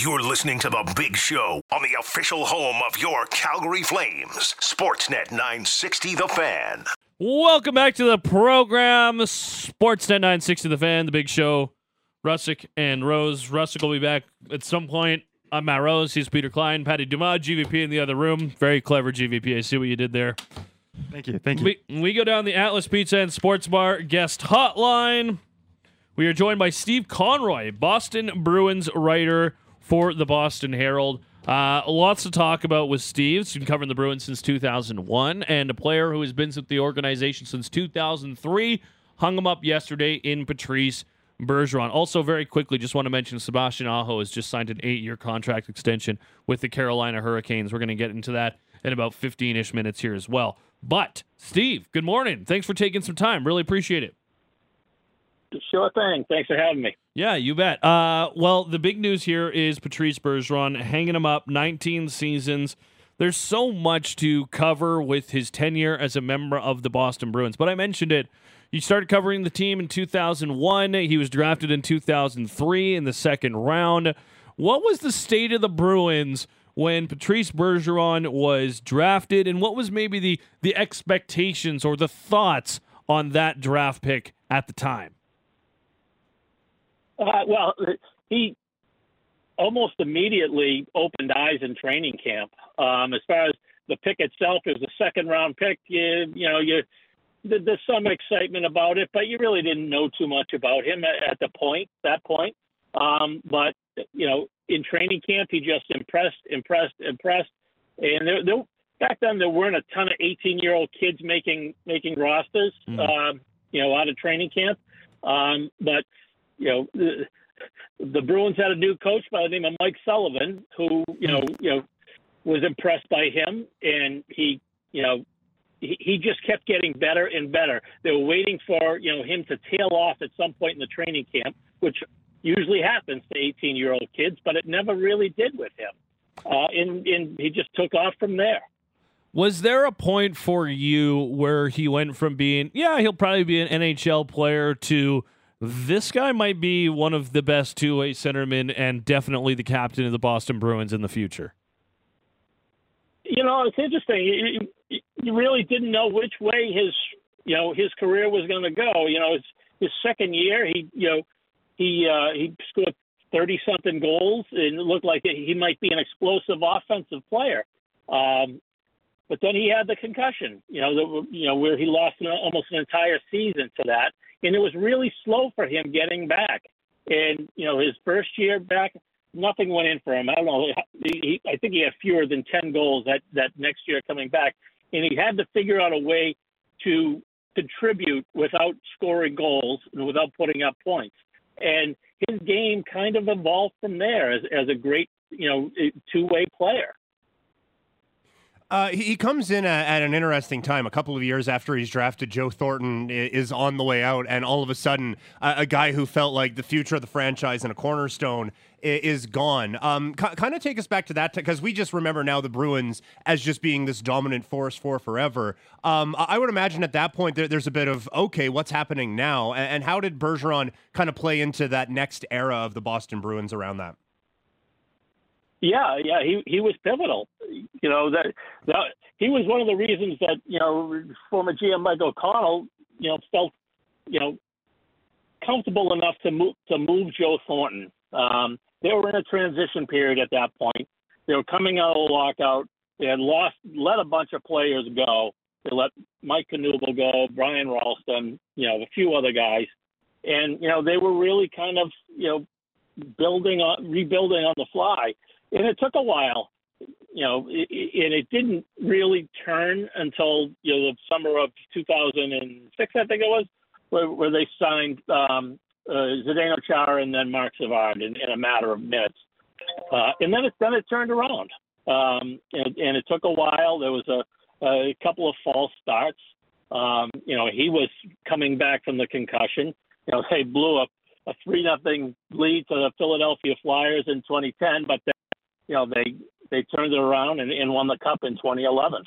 You're listening to The Big Show on the official home of your Calgary Flames, Sportsnet 960 The Fan. Welcome back to the program, Sportsnet 960 The Fan, The Big Show. Russick and Rose. Russick will be back at some point. I'm Matt Rose. He's Peter Klein, Patty Dumas, GVP in the other room. Very clever GVP. I see what you did there. Thank you. Thank you. We, we go down the Atlas Pizza and Sports Bar guest hotline. We are joined by Steve Conroy, Boston Bruins writer for the Boston Herald. Uh, lots to talk about with Steve. He's been covering the Bruins since 2001 and a player who has been with the organization since 2003. Hung him up yesterday in Patrice Bergeron. Also, very quickly, just want to mention Sebastian Aho has just signed an eight year contract extension with the Carolina Hurricanes. We're going to get into that in about 15 ish minutes here as well. But, Steve, good morning. Thanks for taking some time. Really appreciate it. Sure thing. Thanks for having me. Yeah, you bet. Uh, well, the big news here is Patrice Bergeron hanging him up 19 seasons. There's so much to cover with his tenure as a member of the Boston Bruins. But I mentioned it. He started covering the team in 2001. He was drafted in 2003 in the second round. What was the state of the Bruins when Patrice Bergeron was drafted, and what was maybe the the expectations or the thoughts on that draft pick at the time? Uh, well, he almost immediately opened eyes in training camp. Um, as far as the pick itself, it was a second round pick. You, you know, you there's some excitement about it, but you really didn't know too much about him at, at the point that point. Um, but you know, in training camp, he just impressed, impressed, impressed. And there, there, back then, there weren't a ton of 18 year old kids making making rosters, mm. uh, you know, out of training camp. Um, but you know, the, the Bruins had a new coach by the name of Mike Sullivan, who you know, you know, was impressed by him, and he, you know, he, he just kept getting better and better. They were waiting for you know him to tail off at some point in the training camp, which usually happens to 18 year old kids, but it never really did with him. Uh, and, and he just took off from there. Was there a point for you where he went from being, yeah, he'll probably be an NHL player to this guy might be one of the best two way centermen and definitely the captain of the Boston Bruins in the future? You know, it's interesting. You, really didn't know which way his, you know, his career was going to go. You know, his, his second year, he, you know, he uh, he scored thirty something goals and it looked like he might be an explosive offensive player. Um, but then he had the concussion, you know, the, you know where he lost an, almost an entire season to that, and it was really slow for him getting back. And you know, his first year back, nothing went in for him. I don't know. He, he, I think he had fewer than ten goals that that next year coming back, and he had to figure out a way to contribute without scoring goals and without putting up points and his game kind of evolved from there as, as a great, you know, two way player. Uh, he comes in at, an interesting time. A couple of years after he's drafted, Joe Thornton is on the way out, and all of a sudden, a, guy who felt like the future of the franchise and a cornerstone is gone. Um, kind of take us back to that because we just remember now the Bruins as just being this dominant force for forever. Um, I would imagine at that point there, there's a bit of okay, what's happening now, and how did Bergeron kind of play into that next era of the Boston Bruins around that? Yeah, yeah, he he was pivotal. You know that that he was one of the reasons that you know former GM Mike O'Connell you know felt you know comfortable enough to move to move Joe Thornton. Um, they were in a transition period at that point. They were coming out of the lockout. They had lost let a bunch of players go. They let Mike Knuble go, Brian Rolston, you know, a few other guys, and you know they were really kind of you know building on rebuilding on the fly and it took a while, you know, and it didn't really turn until you know the summer of 2006, I think it was, where, where they signed um, uh, Zdeno Chara and then Mark Savard in, in a matter of minutes, uh, and then it then it turned around, um, and, and it took a while. There was a, a couple of false starts. Um, you know, he was coming back from the concussion. You know, they blew a, a three nothing lead to the Philadelphia Flyers in 2010, but you know they they turned it around and, and won the cup in 2011.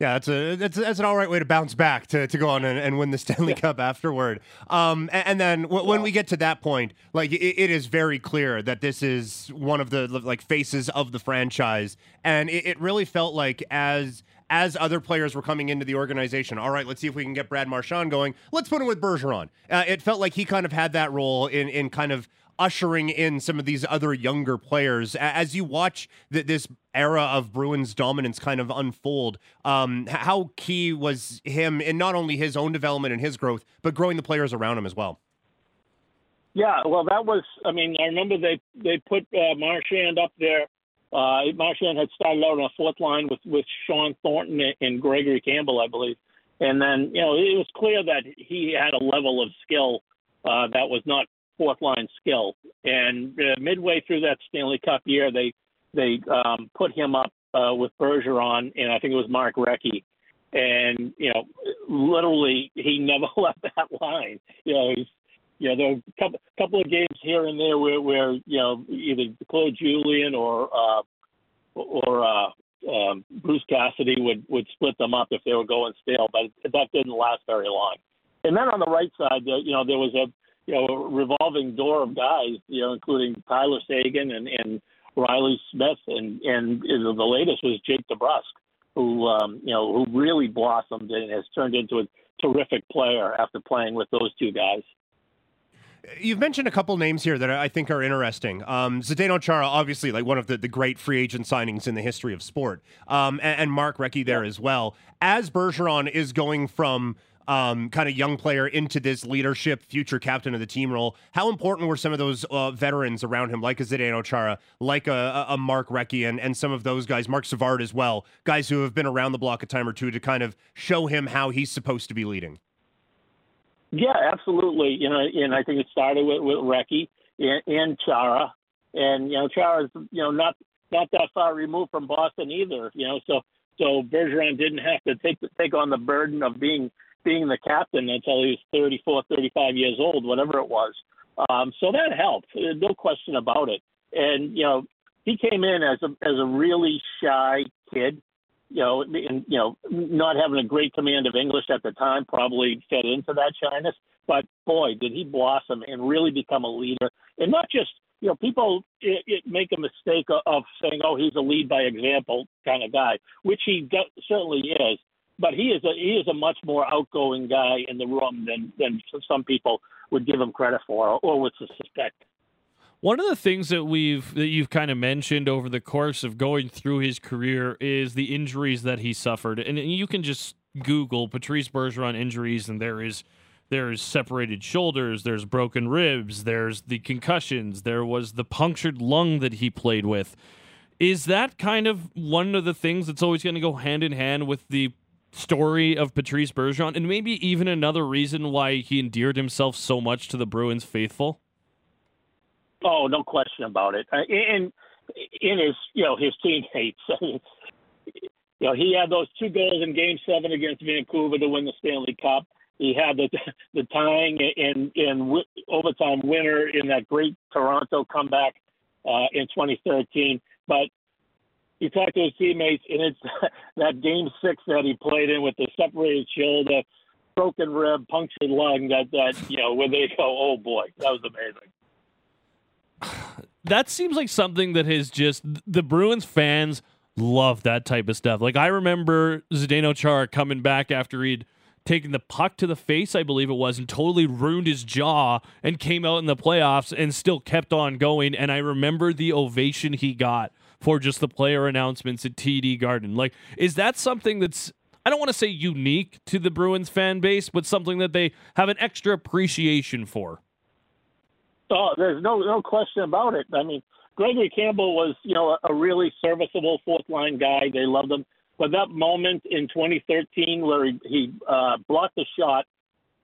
Yeah, that's a that's, that's an all right way to bounce back to, to go on and, and win the Stanley yeah. Cup afterward. Um, and, and then w- when we get to that point, like it, it is very clear that this is one of the like faces of the franchise, and it, it really felt like as as other players were coming into the organization. All right, let's see if we can get Brad Marchand going. Let's put him with Bergeron. Uh, it felt like he kind of had that role in in kind of ushering in some of these other younger players as you watch th- this era of Bruins dominance kind of unfold. Um, how key was him in not only his own development and his growth, but growing the players around him as well? Yeah, well, that was. I mean, I remember they they put uh, Marchand up there. Uh, Marchand had started out on a fourth line with with Shawn Thornton and Gregory Campbell, I believe, and then you know it was clear that he had a level of skill uh, that was not fourth line skill. And uh, midway through that Stanley Cup year, they they um, put him up uh, with Bergeron, and I think it was Mark Recchi. And you know, literally, he never left that line. You know, he's you know, there were a couple, couple of games here and there where, where you know either Claude Julien or uh, or uh, um, Bruce Cassidy would would split them up if they were going stale, but that didn't last very long. And then on the right side, you know, there was a you know, a revolving door of guys, you know, including Tyler Seguin and, and Reilly Smith, and and the latest was Jake DeBrusk, who um, you know who really blossomed and has turned into a terrific player after playing with those two guys. You've mentioned a couple names here that I think are interesting. Um, Zdeno Chara, obviously, like one of the, the great free agent signings in the history of sport, um, and, and Mark Recchi there yeah. as well. As Bergeron is going from um, kind of young player into this leadership, future captain of the team role. How important were some of those uh, veterans around him, like a Zdeno Chara, like a, a Mark Recchi, and, and some of those guys, Mark Savard as well, guys who have been around the block a time or two to kind of show him how he's supposed to be leading? Yeah, absolutely. You know, and I think it started with, with Recchi and, and Chara, and you know, Chara's you know not not that far removed from Boston either. You know, so so Bergeron didn't have to take take on the burden of being being the captain until he was 34, 35 years old, whatever it was. Um, so that helped, no question about it. And you know, he came in as a as a really shy kid, you know, and you know, not having a great command of English at the time probably fed into that shyness. But boy, did he blossom and really become a leader, and not just you know, people it, it make a mistake of saying, "Oh, he's a lead by example kind of guy," which he certainly is but he is a he is a much more outgoing guy in the room than than some people would give him credit for or would suspect. One of the things that we've that you've kind of mentioned over the course of going through his career is the injuries that he suffered, and you can just Google Patrice Bergeron injuries, and there is there's separated shoulders, there's broken ribs, there's the concussions, there was the punctured lung that he played with. Is that kind of one of the things that's always going to go hand in hand with the story of Patrice Bergeron, and maybe even another reason why he endeared himself so much to the Bruins faithful? Oh, no question about it. And in his, you know, his teammates. you know, he had those two goals in Game Seven against Vancouver to win the Stanley Cup. He had the the tying and and overtime winner in that great Toronto comeback uh, in 2013. But you talk to his teammates, and it's that game six that he played in with the separated shoulder, broken rib, punctured lung. That that you know where they go, oh boy, that was amazing. That seems like something that has just the Bruins fans love that type of stuff. Like I remember Zdeno Chara coming back after he'd taken the puck to the face, I believe it was, and totally ruined his jaw and came out in the playoffs and still kept on going. And I remember the ovation he got for just the player announcements at TD Garden. Like, is that something that's I don't want to say unique to the Bruins fan base, but something that they have an extra appreciation for. Oh, there's no no question about it. I mean, Gregory Campbell was, you know, a really serviceable fourth line guy. They loved him. But that moment in 2013 where he, he uh, blocked the shot,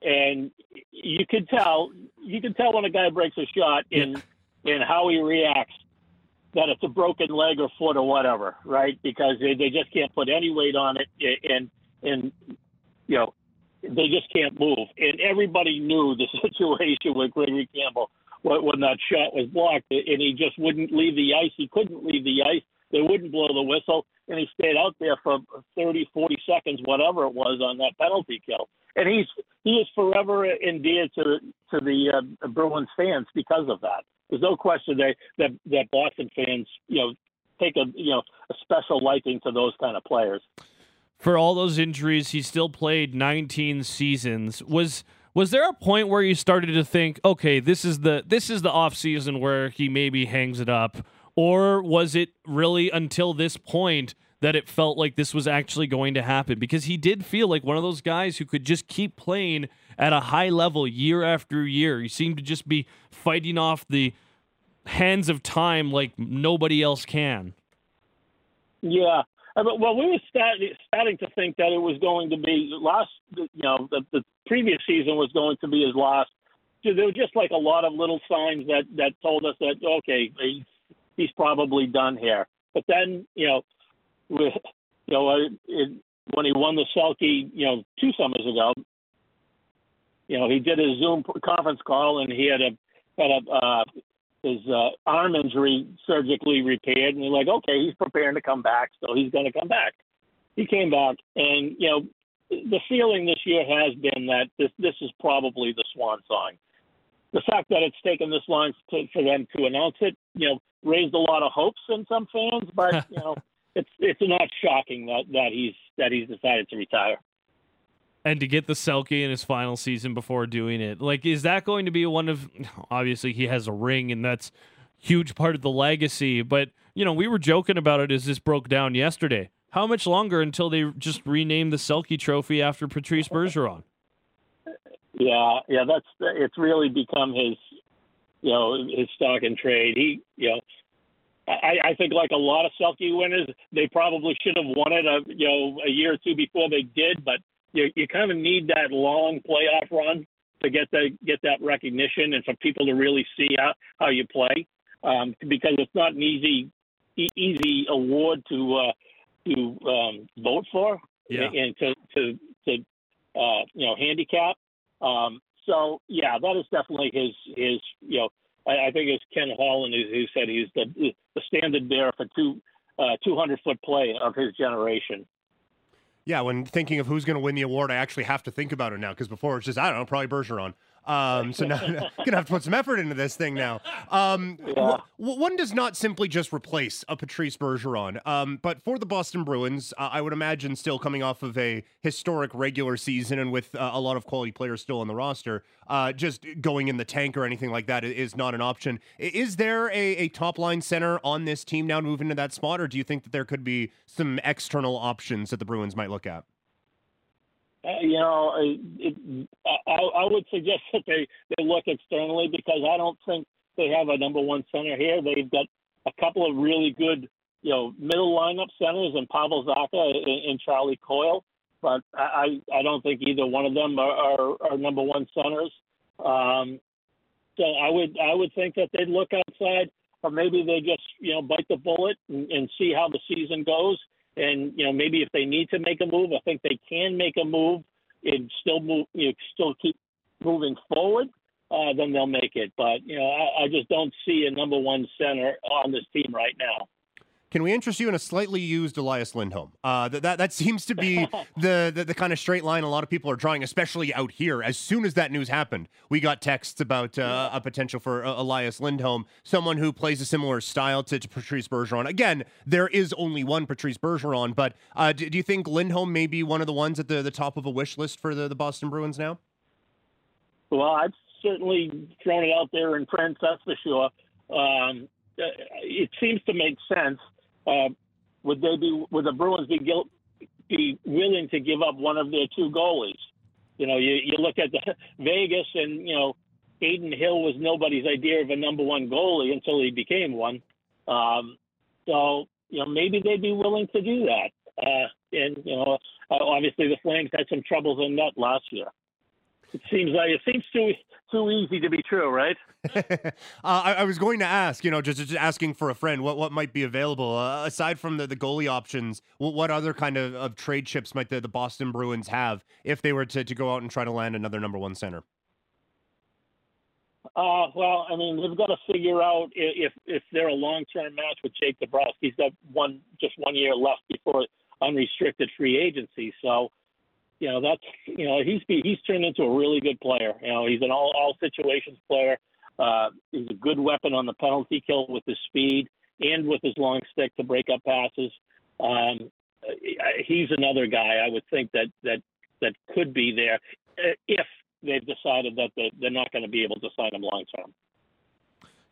and you could tell, you can tell when a guy breaks a shot in in how he reacts that it's a broken leg or foot or whatever, right? Because they, they just can't put any weight on it, and and you know they just can't move. And everybody knew the situation with Gregory Campbell when that shot was blocked, and he just wouldn't leave the ice. He couldn't leave the ice. They wouldn't blow the whistle, and he stayed out there for 30, 40 seconds, whatever it was, on that penalty kill. And he's he is forever endeared to to the uh, Bruins fans because of that. There's no question that that that Boston fans, you know, take a you know a special liking to those kind of players. For all those injuries, he still played 19 seasons. Was was there a point where you started to think, okay, this is the this is the off season where he maybe hangs it up, or was it really until this point that it felt like this was actually going to happen? Because he did feel like one of those guys who could just keep playing at a high level year after year. He seemed to just be fighting off the hands of time like nobody else can. Yeah, uh, well, we were start, starting to think that it was going to be last. You know, the, the previous season was going to be his last. There were just like a lot of little signs that that told us that okay, he's, he's probably done here. But then, you know, with you know, it, when he won the Selke, you know, two summers ago, you know, he did a Zoom conference call and he had a had a uh, his uh, arm injury surgically repaired, and you're like, okay, he's preparing to come back, so he's going to come back. He came back, and you know, the feeling this year has been that this this is probably the swan song. The fact that it's taken this long to, for them to announce it, you know, raised a lot of hopes in some fans, but you know, it's it's not shocking that that he's that he's decided to retire and to get the Selke in his final season before doing it. Like, is that going to be one of? Obviously, he has a ring, and that's huge part of the legacy. But you know, we were joking about it as this broke down yesterday. How much longer until they just rename the Selke Trophy after Patrice Bergeron? Yeah, yeah, that's it's really become his, you know, his stock and trade. He, you know. I, I think, like a lot of Selke winners, they probably should have won it, a, you know, a year or two before they did. But you you kind of need that long playoff run to get the get that recognition and for people to really see how how you play um, because it's not an easy e- easy award to uh, to um, vote for yeah. and to to to uh, you know handicap. Um, so yeah, that is definitely his his you know I, I think it's Ken Holland who, who said he's the the standard bearer for two uh, 200 foot play of his generation. Yeah, when thinking of who's going to win the award, I actually have to think about it now because before it's just I don't know, probably Bergeron. Um, so now I'm gonna have to put some effort into this thing now. Um, yeah. one does not simply just replace a Patrice Bergeron, um, but for the Boston Bruins, uh, I would imagine still coming off of a historic regular season and with uh, a lot of quality players still on the roster, uh, just going in the tank or anything like that is not an option. Is there a, a top line center on this team now moving to that spot, or do you think that there could be some external options that the Bruins might look at? Uh, you know, it, I, I would suggest that they, they look externally because I don't think they have a number one center here. They've got a couple of really good, you know, middle lineup centers in Pavel Zacha and, and Charlie Coyle, but I, I don't think either one of them are, are, are number one centers. Um, so I would I would think that they'd look outside, or maybe they just you know bite the bullet and, and see how the season goes and you know maybe if they need to make a move, I think they can make a move and still move, you know, still keep moving forward. Uh, then they'll make it. But you know, I, I just don't see a number one center on this team right now. Can we interest you in a slightly used Elias Lindholm? Uh, that, that that seems to be the, the, the kind of straight line a lot of people are drawing, especially out here. As soon as that news happened, we got texts about uh, a potential for uh, Elias Lindholm, someone who plays a similar style to, to, Patrice Bergeron. Again, there is only one Patrice Bergeron, but uh, do, do, you think Lindholm may be one of the ones at the, the top of a wish list for the, the Boston Bruins now? Well, I've certainly thrown it out there in print, that's for sure. Um, uh, it seems to make sense. Uh, would they be? Would the Bruins be guilt, be willing to give up one of their two goalies? You know, you, you look at the Vegas, and you know, Adin Hill was nobody's idea of a number one goalie until he became one. Um, so you know, maybe they'd be willing to do that. Uh, and you know, uh, obviously the Flames had some troubles in net last year. It seems like it seems too too easy to be true, right? uh, I, I, was going to ask, you know, just, just asking for a friend, what what might be available uh, aside from the, the goalie options? What, what other kind of, of trade chips might the, the Boston Bruins have if they were to, to go out and try to land another number one center? Uh, well, I mean, they've got to figure out if if they're a long term match with Jake DeBrusk. He's got one just one year left before unrestricted free agency. So, you know, that's you know he's he's turned into a really good player. You know, he's an all all situations player. Uh, he's a good weapon on the penalty kill with his speed and with his long stick to break up passes. Um, he's another guy I would think that that that could be there uh, if they've decided that they're not going to be able to sign him long term.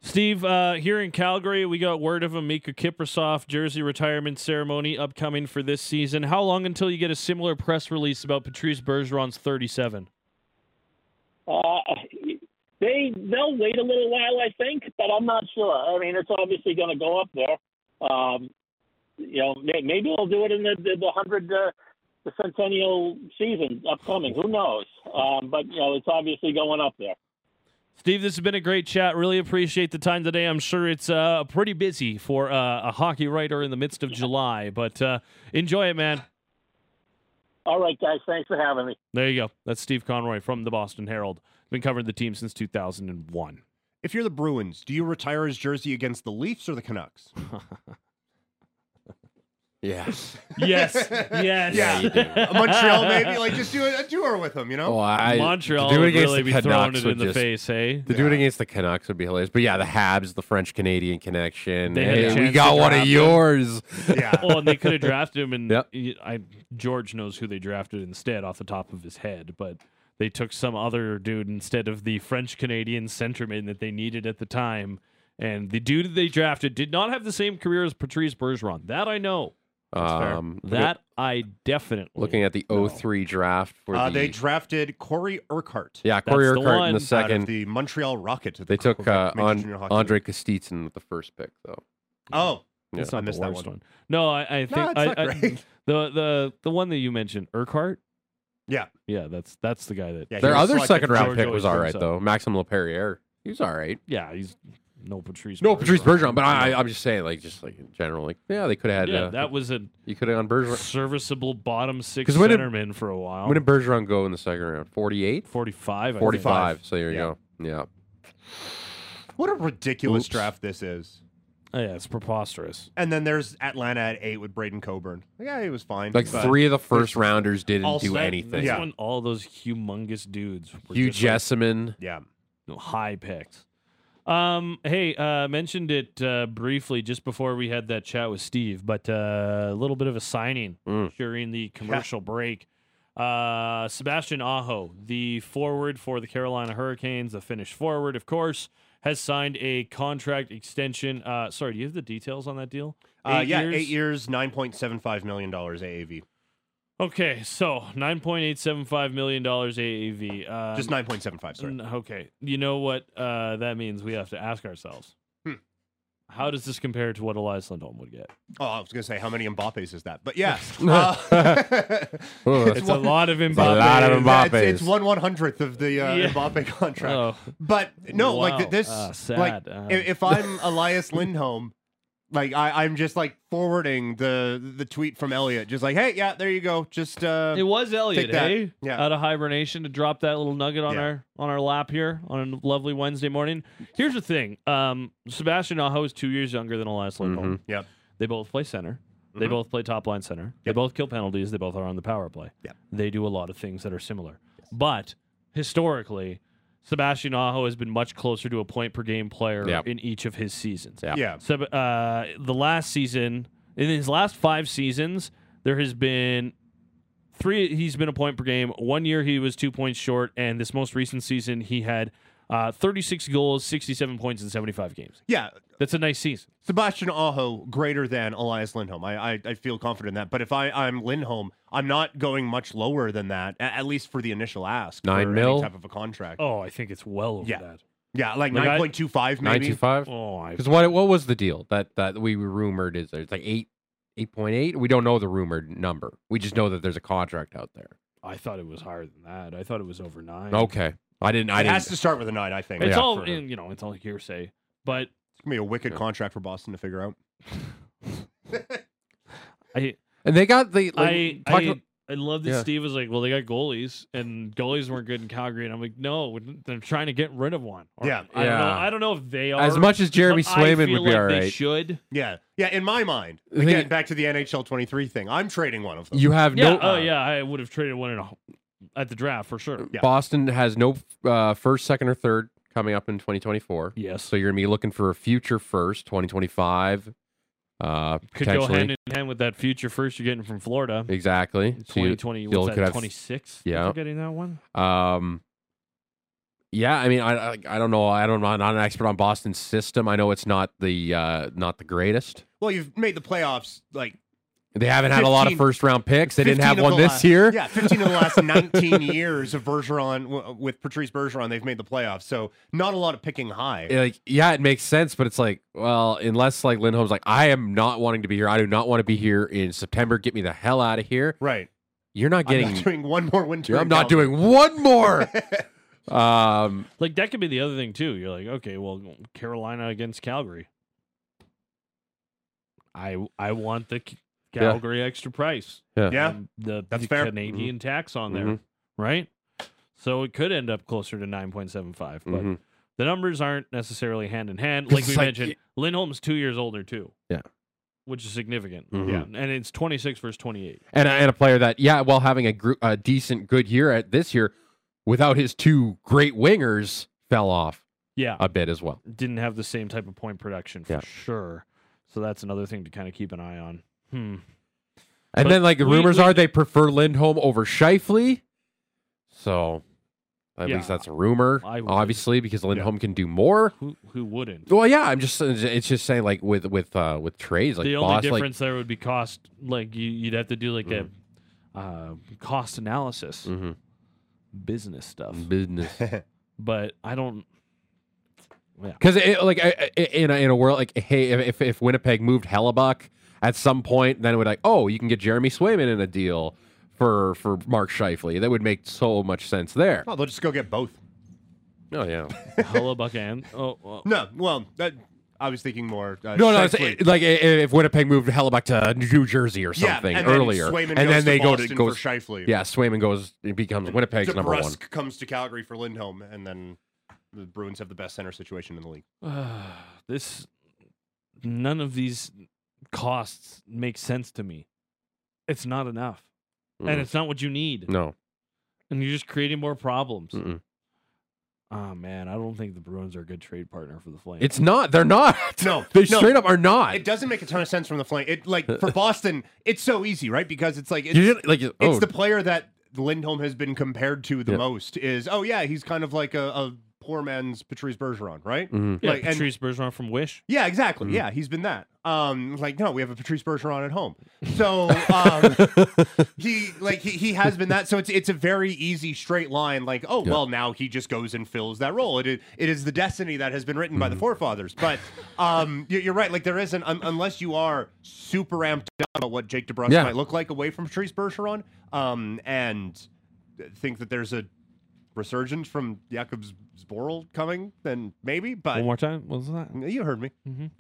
Steve, uh, here in Calgary, we got word of a Miikka Kiprusoff jersey retirement ceremony upcoming for this season. How long until you get a similar press release about Patrice Bergeron's 37? Uh, they they'll wait a little while, I think, but I'm not sure. I mean, it's obviously going to go up there. Um, you know, maybe they'll do it in the the, the hundred uh, the centennial season upcoming. Who knows? Um, but you know, it's obviously going up there. Steve, this has been a great chat. Really appreciate the time today. I'm sure it's uh, pretty busy for uh, a hockey writer in the midst of July, but uh, enjoy it, man. All right, guys. Thanks for having me. There you go. That's Steve Conroy from the Boston Herald. Been covering the team since 2001. If you're the Bruins, do you retire his jersey against the Leafs or the Canucks? Yeah. Yes, yes. Yeah, you do. Montreal, maybe like just do a, a tour with him. You know. Oh, I, Montreal to do it would really be throwing it in the just, face, hey? To do it against the Canucks would be hilarious. But yeah, the Habs, the French Canadian connection. They had a Hey, we got one draft of him. yours. yeah. Oh, and they could have drafted him, and Yep. y- I George knows who they drafted instead off the top of his head, but they took some other dude instead of the French Canadian centerman that they needed at the time. And the dude they drafted did not have the same career as Patrice Bergeron. That I know. Um, look at- That I definitely looking at the 03 draft for Uh, the they drafted Corey Urquhart yeah Corey That's Urquhart one. in the out of second. the Montreal Rocket. They took uh, on, Andre League. Kostitsyn with the first pick though. Oh, Yeah. That's I not missed the that one. one. No, I, I think no, it's I, not I- great. the the the one that you mentioned, Urquhart. Yeah. yeah, that's that's the guy that. Yeah, Their other second round George pick was all brings right up. though. Maxim Lapierre. He was all right. Yeah, he's no Patrice. No, Patrice Bergeron, but I, No. I, I'm just saying, like, just like in general, like, yeah, they could have had. yeah, uh, that was a you could have gone Bergeron. serviceable bottom six when did- centerman for a while. When did Bergeron go in the second round? 48, 45, I 45. Think. So there you Yeah. go. Yeah. what a ridiculous Oops. draft this is. Oh, yeah, it's preposterous. And then there's Atlanta at eight with Braydon Coburn. Yeah, he was fine. Like three of the first rounders didn't do That- anything. That's Yeah. when all those humongous dudes were Hugh just, like, Jessiman. Yeah. you know, high picks. Um, hey, uh, mentioned it uh, briefly just before we had that chat with Steve, but uh, a little bit of a signing Mm. during the commercial break. Uh, Sebastian Aho, the forward for the Carolina Hurricanes, the Finnish forward, of course, has signed a contract extension. Uh, sorry, do you have the details on that deal? Uh, yeah, eight years, nine point seven five million dollars AAV. Okay, so nine point eight seven five million dollars AAV. Um, Just nine point seven five. Sorry. N- Okay. You know what uh, that means? We have to ask ourselves. Hmm. How does this compare to what Elias Lindholm would get? Oh, I was gonna say how many Mbappes is that? But yeah, uh, that's- It's a lot of Mbappe. a lot of Yeah, it's, Mbappes. it's one one hundredth of the uh, Yeah. Mbappe contract. Oh, But no, like Wow. th- this, Ah, like sad. Um, i- if I'm Elias Lindholm, like I, I'm just like forwarding the the tweet from Elliot, just like, hey, yeah, there you go, just uh, it was Elliot, take hey? Yeah. Out of hibernation to drop that little nugget on Yeah. our on our lap here on a lovely Wednesday morning. Here's the thing. Um, Sebastian Aho is two years younger than Elias Lindholm. Yep. They both play center. They Mhm. both play top line center. They both kill penalties. They both are on the power play. Yep. They do a lot of things that are similar. But historically, Sebastian Aho has been much closer to a point per game player Yep. in each of his seasons. Yeah. yeah, So, uh, the last season, in his last five seasons, there has been three. He's been a point per game. One year he was two points short, and this most recent season he had uh, 36 goals, 67 points in 75 games. yeah. That's a nice season. Sebastian Aho greater than Elias Lindholm. I, I I feel confident in that. But if I I'm Lindholm, I'm not going much lower than that. a- At least for the initial ask. Nine for mil? any type of a contract. Oh, I think it's well over Yeah. that. Yeah, like Like, nine point two five maybe. 925? Oh, I, Because what what was the deal that that we rumored is it's like eight eight point eight? We don't know the rumored number. We just know that there's a contract out there. I thought it was higher than that. I thought it was over nine. Okay, I didn't. I it didn't. has to start with a nine, I think. It's Yeah. all for- in, you know. It's all hearsay. But It's gonna be a wicked Yeah. contract for Boston to figure out. I and they got the like, I I, about- I love that Yeah. Steve was like, "Well, they got goalies, and goalies weren't good in Calgary." And I'm like, "No, they're trying to get rid of one." Or- Yeah. I don't know. Yeah. I don't know if they are As much as Jeremy but Swayman would be like all They should. Yeah, yeah. In my mind, The thing- again, back to the NHL 23 thing. I'm trading one of them. You have Yeah. no. oh yeah. I would have traded one in a, at the draft for sure. Yeah. Boston has no uh, first, second, or third coming up in 2024. Yes. So you're gonna be looking for a future first, 2025. Uh, could go hand in hand with that future first you're getting from Florida. Exactly. So you- 2020. you'll What's that? 26. Yeah. You're getting that one. Um, yeah, I mean, I, I I don't know. I don't. I'm not an expert on Boston's system. I know it's not the uh, not the greatest. well, you've made the playoffs like They haven't had a lot of first round picks. They didn't have one this last- year. Yeah, 15 of the last 19 years of Bergeron with Patrice Bergeron, they've made the playoffs. So not a lot of picking high. Like, yeah, it makes sense, but it's like, well, unless like Lindholm's like, I am not wanting to be here. I do not want to be here in September. Get me the hell out of here. right. You're not I'm getting. not doing one more winter. I'm not Calgary. doing one more. um, Like that could be the other thing too. You're like, okay, well, Carolina against Calgary. I I want the C- Yeah. Calgary extra price. yeah. Yeah. The, That's the fair. Canadian tax on there, Mhm. right? So it could end up closer to nine point seven five, but Mhm. the numbers aren't necessarily hand in hand. Like we like- mentioned, Lindholm's two years older too. Yeah. which is significant. Mhm. Yeah, and it's twenty six versus twenty eight. and a, and a player that yeah, while having a, gr- a decent good year at this year, without his two great wingers, fell off Yeah, a bit as well. didn't have the same type of point production for Yeah. sure. So that's another thing to kind of keep an eye on. Hmm. And But then like the we- rumors we- are they prefer Lindholm over Scheifele. So at Yeah, least that's a rumor, I would. obviously, because Lindholm can do more. Who who wouldn't? Well, yeah, I'm just it's just saying like with with uh with trades like the only boss like difference there would be cost. Like you, you'd have to do like a uh, cost analysis, mhm, business stuff. business. But I don't. Because like I- I- in a, in a world like hey, if if Winnipeg moved Hellebuyck at some point, then it would like oh you can get Jeremy Swayman in a deal for for Mark Scheifele. That would make so much sense there. Oh, they'll just go get both. Oh yeah. Hellebuyck and oh, well, No, well, that, I was thinking more. Uh, No, no, it's, like if Winnipeg moved Hellebuyck to New Jersey or yeah, something and earlier, Swayman and goes then they to go to goes for Scheifele. yeah, Swayman goes it becomes Winnipeg's number one. DeBrusk comes to Calgary for Lindholm, and then the Bruins have the best center situation in the league. this none of these costs make sense to me. It's not enough, Mm. and it's not what you need, No, and you're just creating more problems. Mm-mm. Oh man, I don't think the Bruins are a good trade partner for the Flames. it's not. They're not. No, they no. straight up are not. It doesn't make a ton of sense from the flame. It like for Boston, it's so easy, right? Because it's like it's, You didn't- like it's oh, the player that Lindholm has been compared to the Yeah. most. Is oh yeah, he's kind of like a, a poor man's Patrice Bergeron, right? mhm. yeah, like, and- Patrice Bergeron from Wish. Yeah, exactly. Mhm. Yeah, he's been that. Um, like no, we have a Patrice Bergeron at home, so um, he like he, he has been that. So it's it's a very easy straight line. Like oh Yeah. well, now he just goes and fills that role. It is it is the destiny that has been written by the forefathers. But um, you- you're right. Like there isn't un- unless you are super amped up about what Jake DeBrusk Yeah. might look like away from Patrice Bergeron, um, and think that there's a resurgence from Jakob Zboril coming, then maybe. But One more time. What was that? you heard me.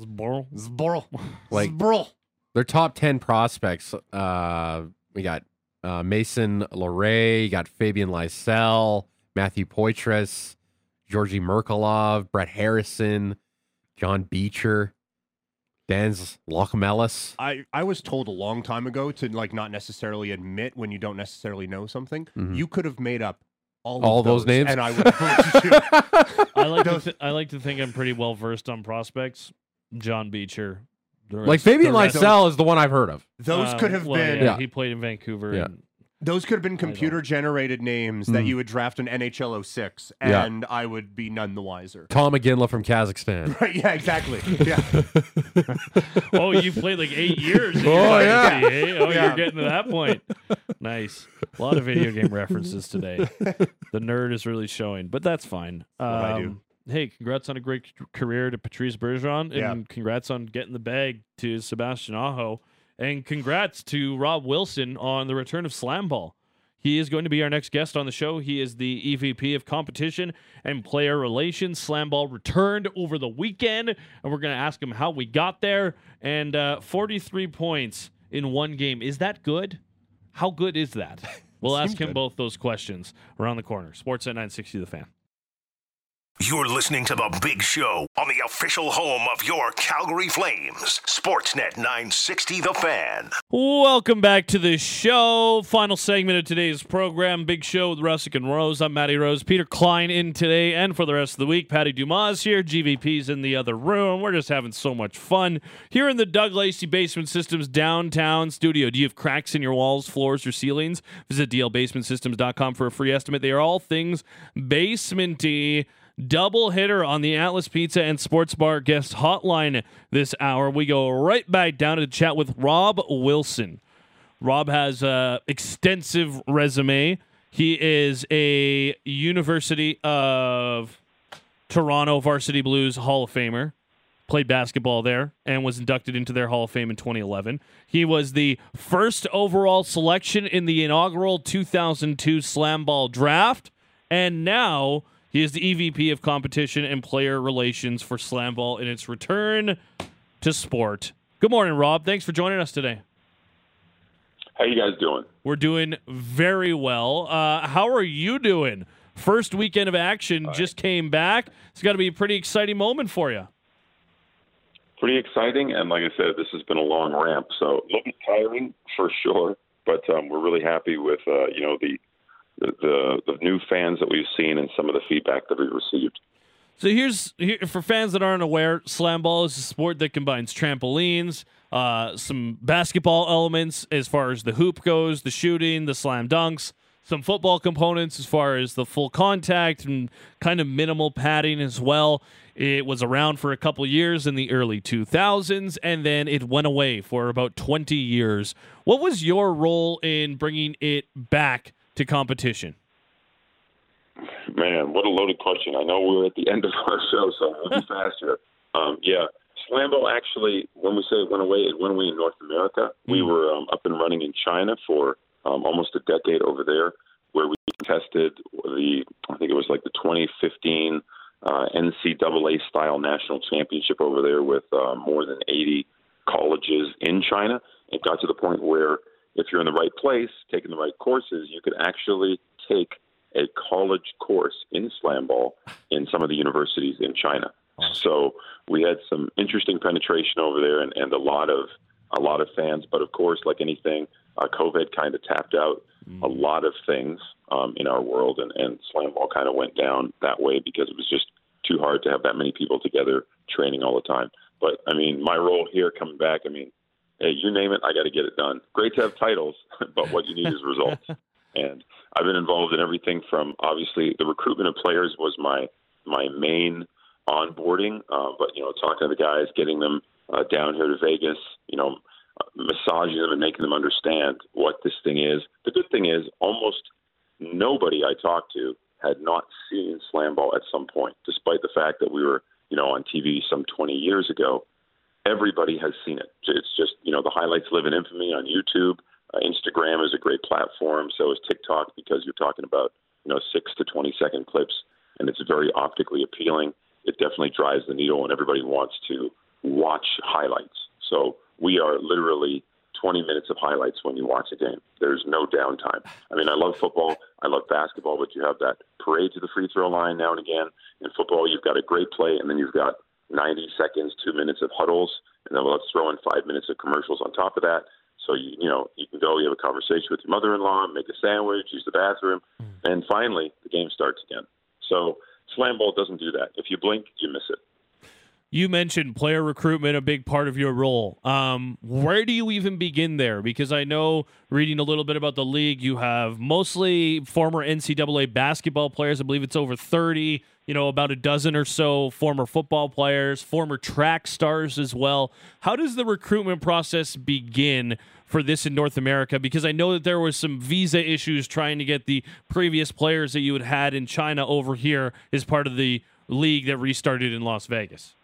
Zboril. Zboril. Like- Zboril. their top 10 prospects uh we got uh mason Lohrei, you got fabian lysell matthew poitras georgi merkulov brett harrison john beecher dans locmelis I, I was told a long time ago to like not necessarily admit when you don't necessarily know something. Mhm. You could have made up all, All of those names? and I would you. I like to th- I like to think I'm pretty well versed on prospects. John Beecher. The like rest- fabian the lysell is the one i've heard of Those uh, could have well, been Yeah, Yeah. he played in Vancouver. Yeah. And those could have been computer generated names that Mhm. you would draft an NHL 06 Yeah. and I would be none the wiser. tom mcginley from kazakhstan Right, yeah, exactly. Yeah. oh, you played like eight years. Oh, yeah. legacy, eh? Oh, Yeah. you're getting to that point. Nice. A lot of video game references today. The nerd is really showing, but that's fine. what I do. Um, Hey, congrats on a great career to Patrice Bergeron, and Yeah. congrats on getting the bag to Sebastian Aho, and congrats to Rob Wilson on the return of Slam Ball. He is going to be our next guest on the show. He is the EVP of competition and player relations. Slam Ball returned over the weekend, and we're going to ask him how we got there. And uh, 43 points in one game. Is that good? How good is that? We'll ask him good. both those questions around the corner. Sportsnet 960 The Fan. You're listening to The Big Show on the official home of your Calgary Flames. Sportsnet 960 The Fan. Welcome back to the show. Final segment of today's program, Big Show with Russick and Rose. I'm Matty Rose. Peter Klein in today and for the rest of the week. Patty Dumas here. GVP's in the other room. We're just having so much fun here in the Doug Lacey Basement Systems downtown studio. Do you have cracks in your walls, floors, or ceilings? Visit dlbasementsystems.com for a free estimate. They are all things basementy double hitter on the Atlas Pizza and Sports Bar guest hotline this hour. We go right back down to chat with Rob Wilson. Rob has a extensive resume. He is a University of Toronto Varsity Blues Hall of Famer. Played basketball there and was inducted into their Hall of Fame in 2011. He was the first overall selection in the inaugural 2002 Slam Ball draft, and now he is the EVP of Competition and Player Relations for Slam Ball in its return to sport. Good morning, Rob. Thanks for joining us today. How you guys doing? We're doing very well. Uh, how are you doing? First weekend of action just came back. It's got to be a pretty exciting moment for you. Pretty exciting, and like I said, this has been a long ramp, so a little bit tiring for sure. But um, we're really happy with uh, you know the, the the new fans that we've seen and some of the feedback that we've received. So here's here, for fans that aren't aware, slam ball is a sport that combines trampolines, uh, some basketball elements as far as the hoop goes, the shooting, the slam dunks, some football components as far as the full contact and kind of minimal padding as well. It was around for a couple years in the early 2000s, and then it went away for about 20 years. What was your role in bringing it back to competition? Man, what a loaded question! I know we're at the end of our show, so we'll be fast here. Um, yeah, Slam Ball actually, when we say it went away, it went away in North America. We were um, up and running in China for um, almost a decade over there, where we contested the, I think it was like the 2015 uh, NCAA style national championship over there with uh, more than 80 colleges in China. It got to the point where if you're in the right place, taking the right courses, you could actually take a college course in slam ball in some of the universities in China. So we had some interesting penetration over there and, and a lot of a lot of fans. But of course, like anything, uh, COVID kind of tapped out a lot of things um, in our world, and, and slam ball kind of went down that way because it was just too hard to have that many people together training all the time. But I mean, my role here coming back, I mean, hey, you name it, I got to get it done. Great to have titles, but what you need is results. and I've been involved in everything from obviously the recruitment of players was my my main onboarding, uh, but you know, talking to the guys, getting them uh, down here to Vegas, you know, massaging them and making them understand what this thing is. The good thing is, almost nobody I talked to had not seen slam ball at some point, despite the fact that we were, you know, on TV some 20 years ago. Everybody has seen it. It's just, you know, the highlights live in infamy on YouTube. Uh, Instagram is a great platform. So is TikTok because you're talking about, you know, six to 20 second clips, and it's very optically appealing. It definitely drives the needle, and everybody wants to watch highlights. So we are literally 20 minutes of highlights when you watch a game. There's no downtime. I mean, I love football, I love basketball, but you have that parade to the free throw line now and again. In football, you've got a great play, and then you've got 90 seconds, two minutes of huddles, and then let's throw in five minutes of commercials on top of that. So you you know you can go, you have a conversation with your mother-in-law, make a sandwich, use the bathroom, hmm. and finally the game starts again. So slam ball doesn't do that. If you blink, you miss it. You mentioned player recruitment, a big part of your role. Um, where do you even begin there? Because I know reading a little bit about the league, you have mostly former NCAA basketball players. I believe it's over 30, you know, about a dozen or so former football players, former track stars as well. How does the recruitment process begin for this in North America? Because I know that there was some visa issues trying to get the previous players that you had had in China over here as part of the league that restarted in Las Vegas.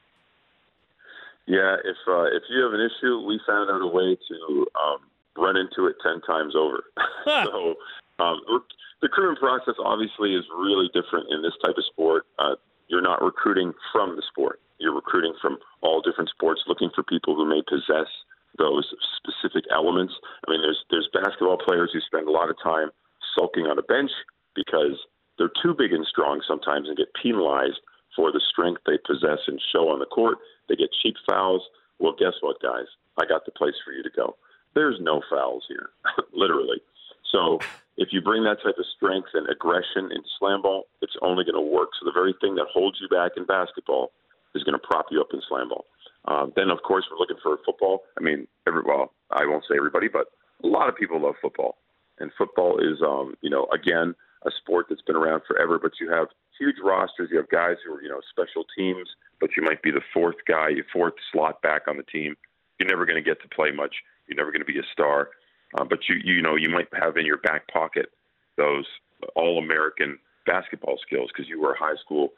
Yeah, if uh, if you have an issue, we found out a way to um, run into it ten times over. so um, the recruitment process obviously is really different in this type of sport. Uh, you're not recruiting from the sport; you're recruiting from all different sports, looking for people who may possess those specific elements. I mean, there's there's basketball players who spend a lot of time sulking on a bench because they're too big and strong sometimes and get penalized for the strength they possess and show on the court. They get cheap fouls. Well, guess what, guys? I got the place for you to go. There's no fouls here, literally. So if you bring that type of strength and aggression into slam ball, it's only going to work. So the very thing that holds you back in basketball is going to prop you up in slam ball. Um, then, of course, we're looking for football. I mean, every, well, I won't say everybody, but a lot of people love football. And football is, um, you know, again, a sport that's been around forever, but you have huge rosters. You have guys who are, you know, special teams, but you might be the fourth guy, fourth slot back on the team. You're never going to get to play much. You're never going to be a star. Uh, but you, you know, you might have in your back pocket those all American basketball skills because you were a high school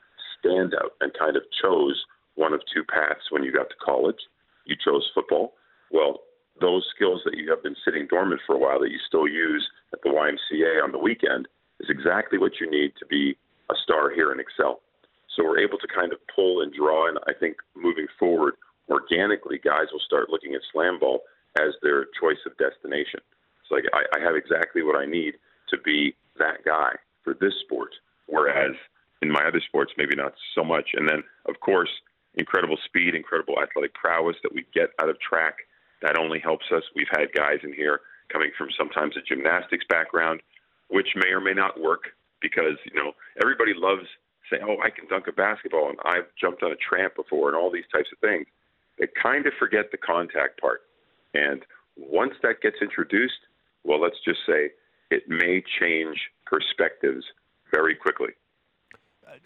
standout and kind of chose one of two paths when you got to college. You chose football. Well, those skills that you have been sitting dormant for a while that you still use at the YMCA on the weekend is exactly what you need to be a star here in excel. So we're able to kind of pull and draw, and I think moving forward, organically, guys will start looking at slam ball as their choice of destination. It's like I, I have exactly what I need to be that guy for this sport, whereas in my other sports, maybe not so much. And then, of course, incredible speed, incredible athletic prowess that we get out of track. That only helps us. We've had guys in here coming from sometimes a gymnastics background, which may or may not work because you know everybody loves saying, "Oh, I can dunk a basketball," and I've jumped on a tramp before, and all these types of things. They kind of forget the contact part, and once that gets introduced, well, let's just say it may change perspectives very quickly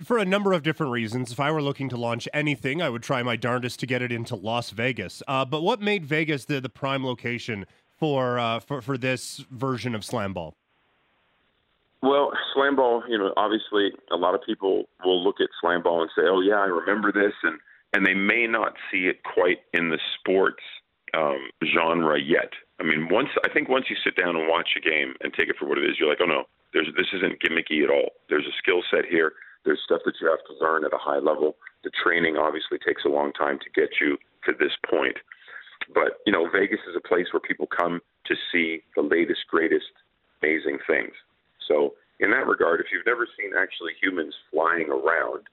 for a number of different reasons. If I were looking to launch anything, I would try my darndest to get it into Las Vegas. Uh, but what made Vegas the, the prime location for, uh, for for this version of slam ball? Well, slam ball, you know, obviously a lot of people will look at slam ball and say, "Oh yeah, I remember this," and and they may not see it quite in the sports um, genre yet. I mean, once I think once you sit down and watch a game and take it for what it is, you're like, "Oh no, there's this isn't gimmicky at all. There's a skill set here. There's stuff that you have to learn at a high level. The training obviously takes a long time to get you to this point." But you know, Vegas is a place where people come to see the latest, greatest, amazing things. So, in that regard, if you've never seen actually humans flying around,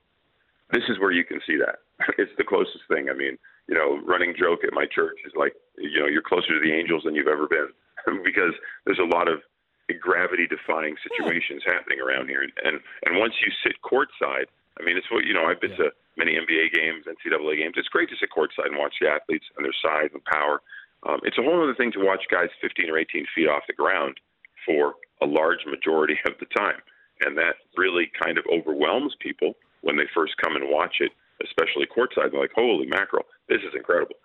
this is where you can see that. It's the closest thing. I mean, you know, running joke at my church is like, you know, you're closer to the angels than you've ever been because there's a lot of gravity defying situations yeah. happening around here. And and once you sit courtside, I mean, it's what you know. I've been yeah. to many NBA games, NCAA games. It's great to sit courtside and watch the athletes and their size and power. Um, it's a whole other thing to watch guys 15 or 18 feet off the ground for a large majority of the time. And that really kind of overwhelms people when they first come and watch it, especially courtside. They're like, holy mackerel, this is incredible.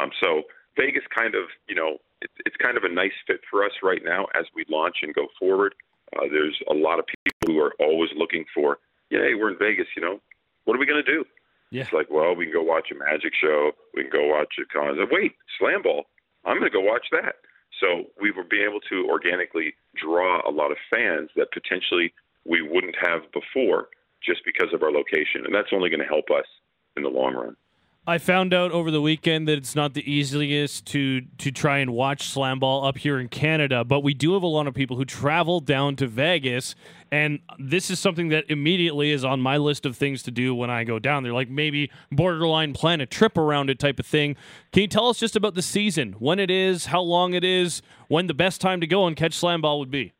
Um, so Vegas kind of, you know, it, it's kind of a nice fit for us right now as we launch and go forward. Uh, there's a lot of people who are always looking for, yeah, hey, we're in Vegas, you know, what are we going to do? Yeah. It's like, well, we can go watch a magic show. We can go watch a concert. Wait, slam ball. I'm going to go watch that. So we will be able to organically draw a lot of fans that potentially we wouldn't have before just because of our location. And that's only going to help us in the long run. I found out over the weekend that it's not the easiest to to try and watch slam ball up here in Canada, but we do have a lot of people who travel down to Vegas, and this is something that immediately is on my list of things to do when I go down there. Like maybe borderline plan a trip around it type of thing. Can you tell us just about the season, when it is, how long it is, when the best time to go and catch slam ball would be?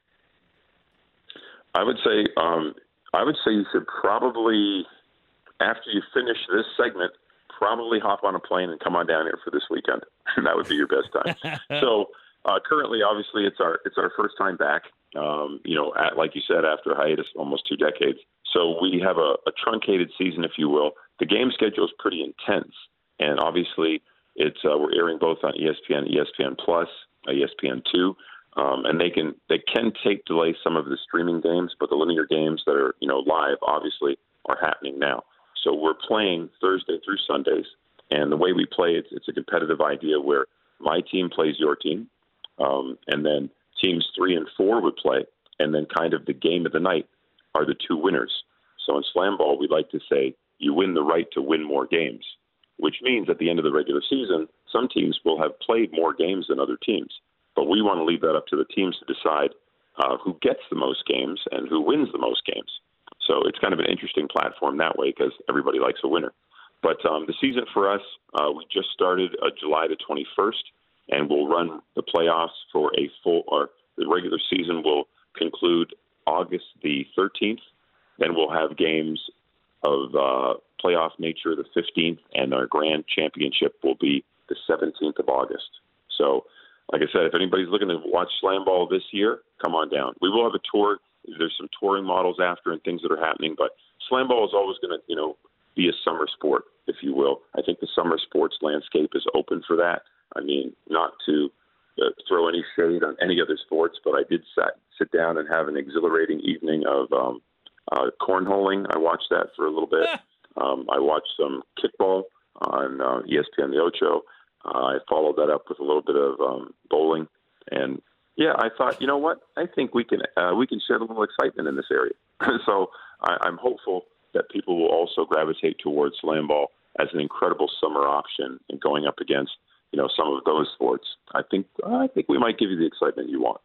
I would say, um, I would say you should probably after you finish this segment probably hop on a plane and come on down here for this weekend. that would be your best time. so uh, currently, obviously, it's our it's our first time back. Um, you know, at, like you said, after a hiatus, almost two decades. So we have a, a truncated season, if you will. The game schedule is pretty intense, and obviously, it's uh, we're airing both on ESPN, ESPN Plus, uh, ESPN two. Um, and they can they can take delay some of the streaming games, but the linear games that are you know live obviously are happening now. So we're playing Thursday through Sundays, and the way we play it's it's a competitive idea where my team plays your team, um, and then teams three and four would play, and then kind of the game of the night are the two winners. So in slam ball, we like to say you win the right to win more games, which means at the end of the regular season, some teams will have played more games than other teams. But we want to leave that up to the teams to decide uh, who gets the most games and who wins the most games. So it's kind of an interesting platform that way because everybody likes a winner. But um, the season for us, uh, we just started uh, July the 21st, and we'll run the playoffs for a full, or the regular season will conclude August the 13th. Then we'll have games of uh, playoff nature the 15th, and our grand championship will be the 17th of August. So, like I said, if anybody's looking to watch Slam Ball this year, come on down. We will have a tour. There's some touring models after and things that are happening, but Slam Ball is always going to, you know, be a summer sport, if you will. I think the summer sports landscape is open for that. I mean, not to uh, throw any shade on any other sports, but I did sat, sit down and have an exhilarating evening of um, uh, cornholing. I watched that for a little bit. Um, I watched some kickball on uh, ESPN The Ocho. Uh, I followed that up with a little bit of um, bowling, and yeah, I thought, you know what? I think we can uh, we can shed a little excitement in this area. so I, I'm hopeful that people will also gravitate towards slam ball as an incredible summer option and going up against you know some of those sports. I think I think we might give you the excitement you want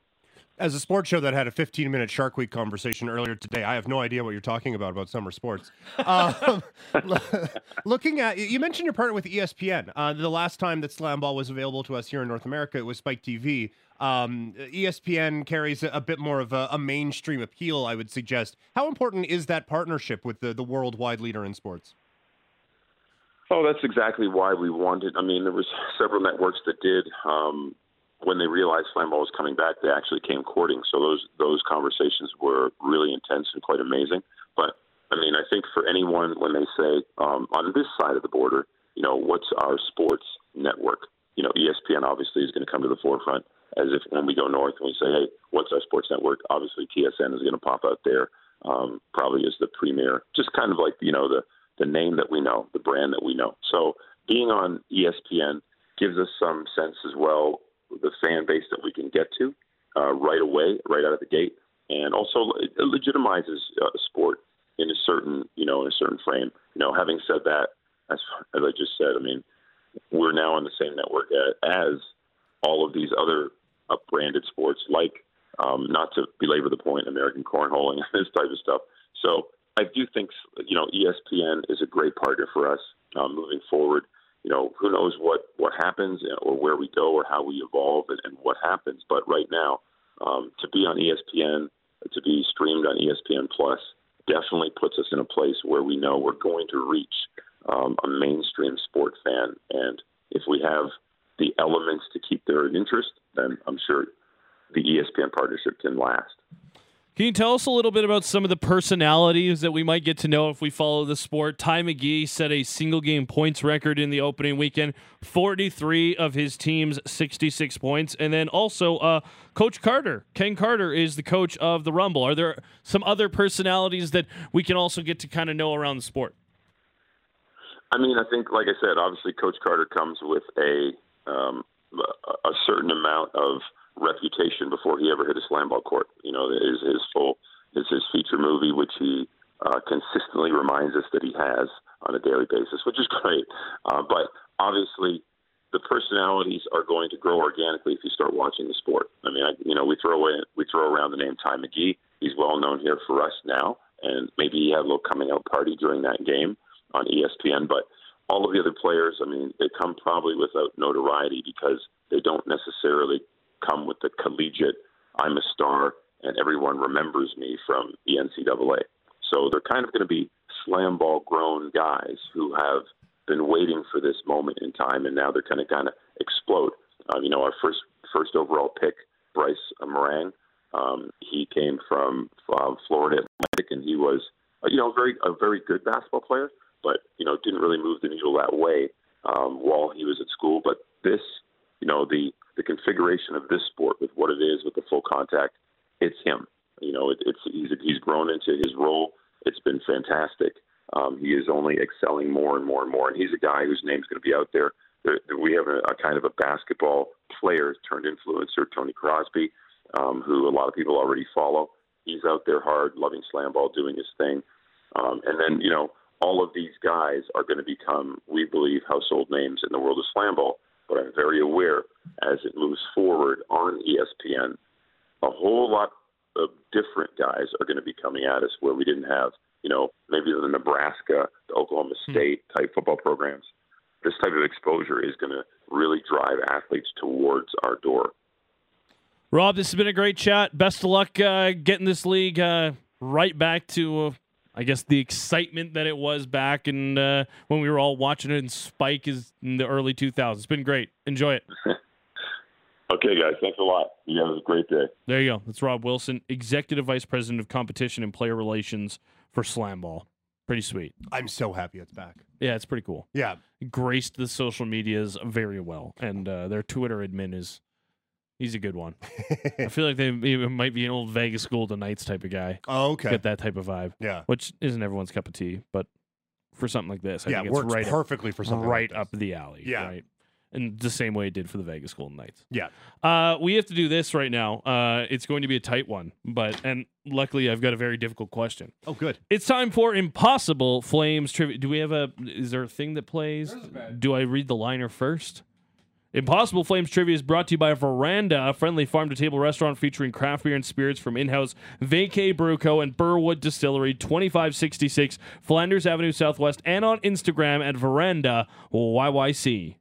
as a sports show that had a 15 minute Shark Week conversation earlier today, I have no idea what you're talking about about summer sports. Um, looking at you mentioned your partner with ESPN. Uh, the last time that Slam Ball was available to us here in North America, it was Spike TV. Um, ESPN carries a, bit more of a, a, mainstream appeal, I would suggest. How important is that partnership with the, the worldwide leader in sports? Oh, that's exactly why we wanted. I mean, there was several networks that did. Um, when they realized Slam Ball was coming back, they actually came courting. So those those conversations were really intense and quite amazing. But I mean, I think for anyone when they say um, on this side of the border, you know, what's our sports network? You know, ESPN obviously is going to come to the forefront. As if when we go north and we say, hey, what's our sports network? Obviously, TSN is going to pop out there, um, probably as the premier, just kind of like you know the the name that we know, the brand that we know. So being on ESPN gives us some sense as well the fan base that we can get to uh, right away, right out of the gate, and also it legitimizes uh, sport in a certain, you know, in a certain frame. You know, having said that, as, as I just said, I mean, we're now on the same network as all of these other branded sports, like um, not to belabor the point, American cornholing, and this type of stuff. So I do think, you know, ESPN is a great partner for us um, moving forward you know, who knows what what happens or where we go or how we evolve and, and what happens. But right now, um, to be on ESPN, to be streamed on ESPN Plus, definitely puts us in a place where we know we're going to reach um, a mainstream sport fan. And if we have the elements to keep their interest, then I'm sure the ESPN partnership can last. Can you tell us a little bit about some of the personalities that we might get to know if we follow the sport? Ty McGee set a single game points record in the opening weekend, 43 of his team's 66 points. And then also, uh, Coach Carter, Ken Carter, is the coach of the Rumble. Are there some other personalities that we can also get to kind of know around the sport? I mean, I think, like I said, obviously Coach Carter comes with a um, a certain amount of reputation before he ever hit a slam ball court. You know, his his full his his feature movie, which he uh, consistently reminds us that he has on a daily basis, which is great. Uh, but obviously, the personalities are going to grow organically if you start watching the sport. I mean, I, you know, we throw away we throw around the name Ty McGee. He's well known here for us now, and maybe he had a little coming out party during that game on ESPN. But all of the other players, I mean, they come probably without notoriety because they don't necessarily come with the collegiate I'm a star and everyone remembers me from the NCAA. So they're kind of going to be slam ball grown guys who have been waiting for this moment in time, and now they're kind of kind of explode. Um, you know, our first first overall pick, Bryce Morang, um, he came from uh, Florida Atlantic, and he was uh, you know very a very good basketball player, but you know didn't really move the needle that way um, while he was at school. But this, you know, the the configuration of this sport with what it is with the full contact, it's him. You know, it, it's he's he's grown into his role. It's been fantastic. Um, he is only excelling more and more and more, and he's a guy whose name's going to be out there. we have a, a kind of a basketball player turned influencer, Tony Crosby, um, who a lot of people already follow. He's out there hard, loving slam ball, doing his thing. Um, and then, you know, all of these guys are going to become, we believe, household names in the world of slam ball. But I'm very aware as it moves forward on ESPN, a whole lot of different guys are going to be coming at us where we didn't have, you know, maybe the Nebraska, the Oklahoma State type football programs. This type of exposure is going to really drive athletes towards our door. Rob, this has been a great chat. Best of luck uh, getting this league uh, right back to, uh, I guess, the excitement that it was back in uh, when we were all watching it. And Spike is in the early 2000s. It's been great. Enjoy it. Okay, guys, thanks a lot. You guys have a great day. There you go. That's Rob Wilson, Executive Vice President of Competition and Player Relations for Slam Ball. Pretty sweet. I'm so happy it's back. Yeah, it's pretty cool. Yeah. Graced the social medias very well, and uh, their Twitter admin is he's a good one. I feel like they he might be an old Vegas Golden Knights type of guy. Oh, okay. Get that type of vibe, Yeah. which isn't everyone's cup of tea, but for something like this, I yeah, think it's works right up, perfectly for something right like up the alley. Yeah. right. And the same way it did for the Vegas Golden Knights. Yeah. Uh, we have to do this right now. Uh, it's going to be a tight one, but and luckily I've got a very difficult question. Oh, good. It's time for Impossible Flames trivia. Do we have a? Is there a thing that plays? Do I read the liner first? Impossible Flames trivia is brought to you by Veranda, a friendly farm to table restaurant featuring craft beer and spirits from in house Vacay Brewco and Burwood Distillery, 2566 Flanders Avenue Southwest, and on Instagram at Veranda YYC.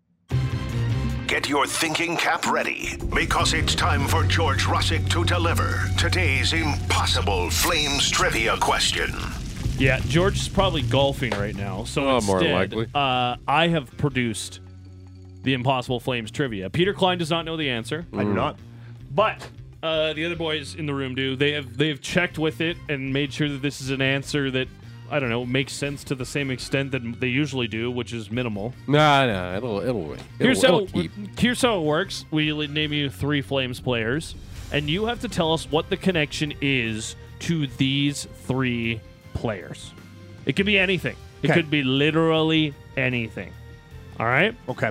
Get your thinking cap ready because it's time for George Russick to deliver today's impossible Flames trivia question. Yeah, George is probably golfing right now. So Oh, more likely. Uh, I have produced the Impossible Flames trivia. Peter Klein does not know the answer. I do not. But uh, the other boys in the room do. They have they have checked with it and made sure that this is an answer that I don't know makes sense to the same extent that they usually do, which is minimal. Nah, nah, it'll it'll it'll, Here's it'll how keep. here's how it works. We name you three Flames players, and you have to tell us what the connection is to these three players. It could be anything. It Okay. could be literally anything. All right. Okay.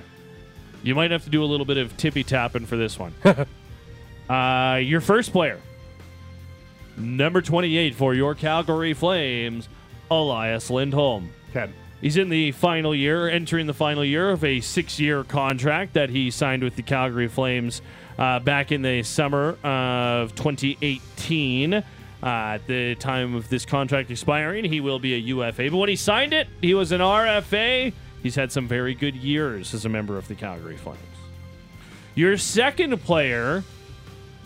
You might have to do a little bit of tippy tapping for this one. uh, your first player, number 28 for your Calgary Flames, Elias Lindholm. Okay. He's in the final year, entering the final year of a six year contract that he signed with the Calgary Flames uh, back in the summer of 2018. Uh, at the time of this contract expiring, he will be a UFA. But when he signed it, he was an RFA. He's had some very good years as a member of the Calgary Flames. Your second player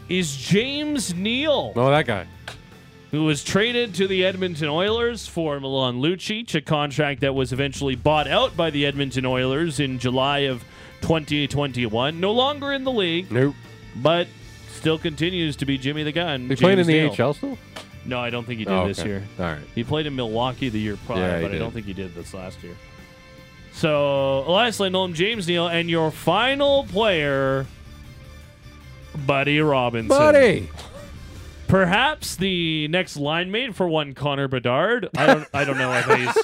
is James Neal Oh, that guy. who was traded to the Edmonton Oilers for Milan Lucic, a contract that was eventually bought out by the Edmonton Oilers in July of 2021. No longer in the league, Nope. but still continues to be Jimmy the Gun. He playing in the Neal. AHL still? No, I don't think he did Oh, this year. All right. He played in Milwaukee the year prior, Yeah, but I don't think he did this last year. So Elias Lindholm, James Neal, and your final player, Buddy Robinson. Buddy. Perhaps the next line mate for one Connor Bedard. I don't I don't know if he's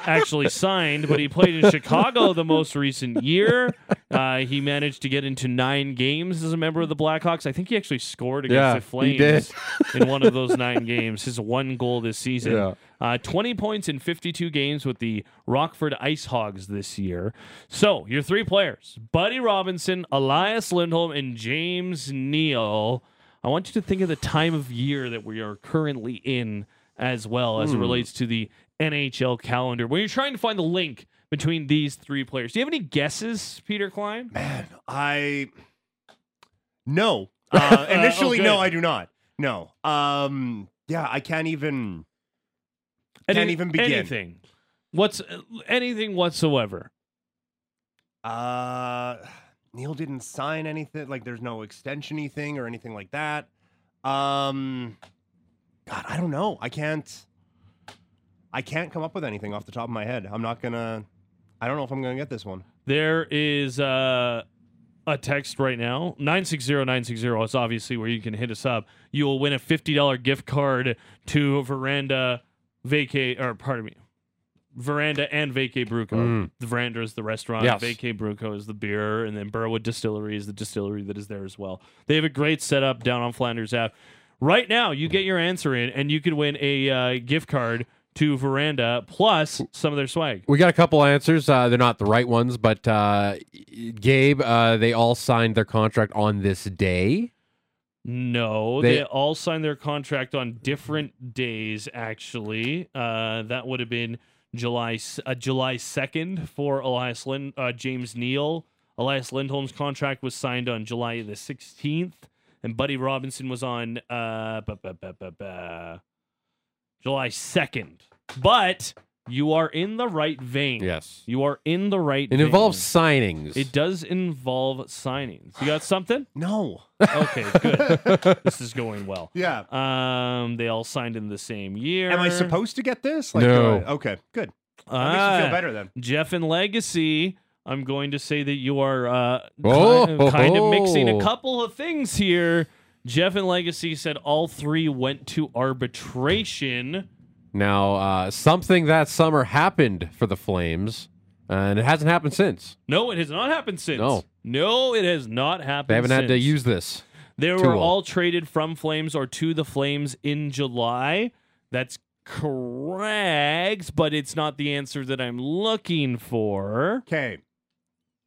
actually signed, but he played in Chicago the most recent year. Uh, he managed to get into nine games as a member of the Blackhawks. I think he actually scored against Yeah, the Flames in one of those nine games. His one goal this season. Yeah. Uh, 20 points in 52 games with the Rockford Ice Hogs this year. So, your three players Buddy Robinson, Elias Lindholm, and James Neal. I want you to think of the time of year that we are currently in as well as it relates to the NHL calendar. When you're trying to find the link between these three players, do you have any guesses, Peter Klein? Man, I no. Uh, initially, no. I do not. No. Um. Yeah, I can't even. Can't Any- even begin. Anything. What's anything whatsoever? Uh, Neil didn't sign anything. Like, there's no extensiony thing or anything like that. Um, God, I don't know. I can't. I can't come up with anything off the top of my head. I'm not gonna. I don't know if I'm gonna get this one. There is uh, a text right now 960 It's obviously where you can hit us up. You will win a $50 gift card to Veranda Vacay, or pardon me, Veranda and Vacay Bruco. Mm. The Veranda is the restaurant, Yes. Vacay Bruco is the beer, and then Burwood Distillery is the distillery that is there as well. They have a great setup down on Flanders Ave. Right now, you get your answer in, and you can win a uh, gift card to Veranda, plus some of their swag. We got a couple answers. Uh, they're not the right ones, but uh, Gabe, uh, they all signed their contract on this day. No, they, They- all signed their contract on different days. Actually, uh, that would have been July uh, July second for Elias Lind, uh, James Neal. Elias Lindholm's contract was signed on July the sixteenth, and Buddy Robinson was on uh, ba- ba- ba- ba- ba- July second. But you are in the right vein. Yes. you are in the right. It vein. involves signings. It does involve signings. You got something? No. Okay, good. this is going well. Yeah. Um, they all signed in the same year. Am I supposed to get this? No. do I- okay, good. That makes me Ah, feel better then. Jeff and Legacy. I'm going to say that you are uh, Oh, kind, of, kind of mixing a ho, ho. couple of things here. Jeff and Legacy said all three went to arbitration. now, uh, something that summer happened for the Flames, and it hasn't happened since. No, it has not happened since. No. no, it has not happened. They haven't had to use this. They were tool. all traded from Flames or to the Flames in July. That's correct, but it's not the answer that I'm looking for. Okay.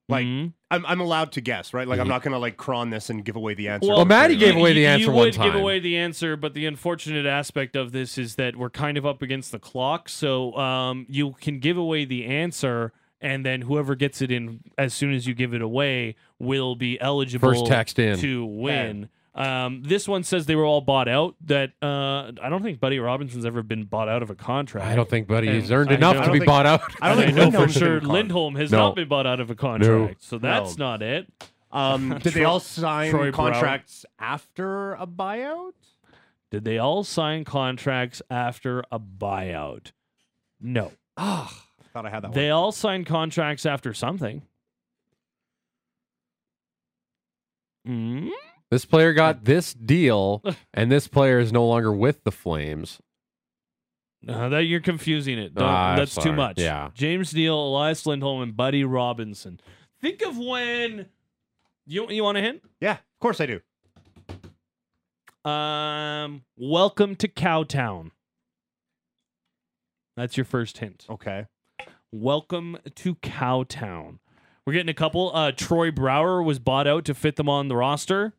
Like Mhm. I'm I'm allowed to guess, right? Like I'm Mhm. not gonna like cron this and give away the answer. Well, Maddie gave away you- the you answer one would give away the answer, but the unfortunate aspect of this is that we're kind of up against the clock. So um, you can give away the answer, and then whoever gets it in as soon as you give it away will be eligible First text in. to win. Um, this one says they were all bought out. That uh, I don't think Buddy Robinson's ever been bought out of a contract. I don't think Buddy's And earned I enough don't to be think- bought out. I don't And I think know for Lindholm's been sure con- Lindholm has No. not been bought out of a contract, so that's No. not it. Um, did they Troy- all sign Troy Brouwer. contracts after a buyout? Did they all sign contracts after a buyout? No. Ah, thought I had that They all signed contracts after something. Mm? This player got this deal, and this player is no longer with the Flames. Uh, that you're confusing it. Don't- Ah, that's too much. Yeah. James Neal, Elias Lindholm, and Buddy Robinson. Think of when you you want a hint? Yeah, of course I do. Um, welcome to Cowtown. That's your first hint. Okay. Welcome to Cowtown. We're getting a couple. Uh, Troy Brouwer was bought out to fit them on the roster.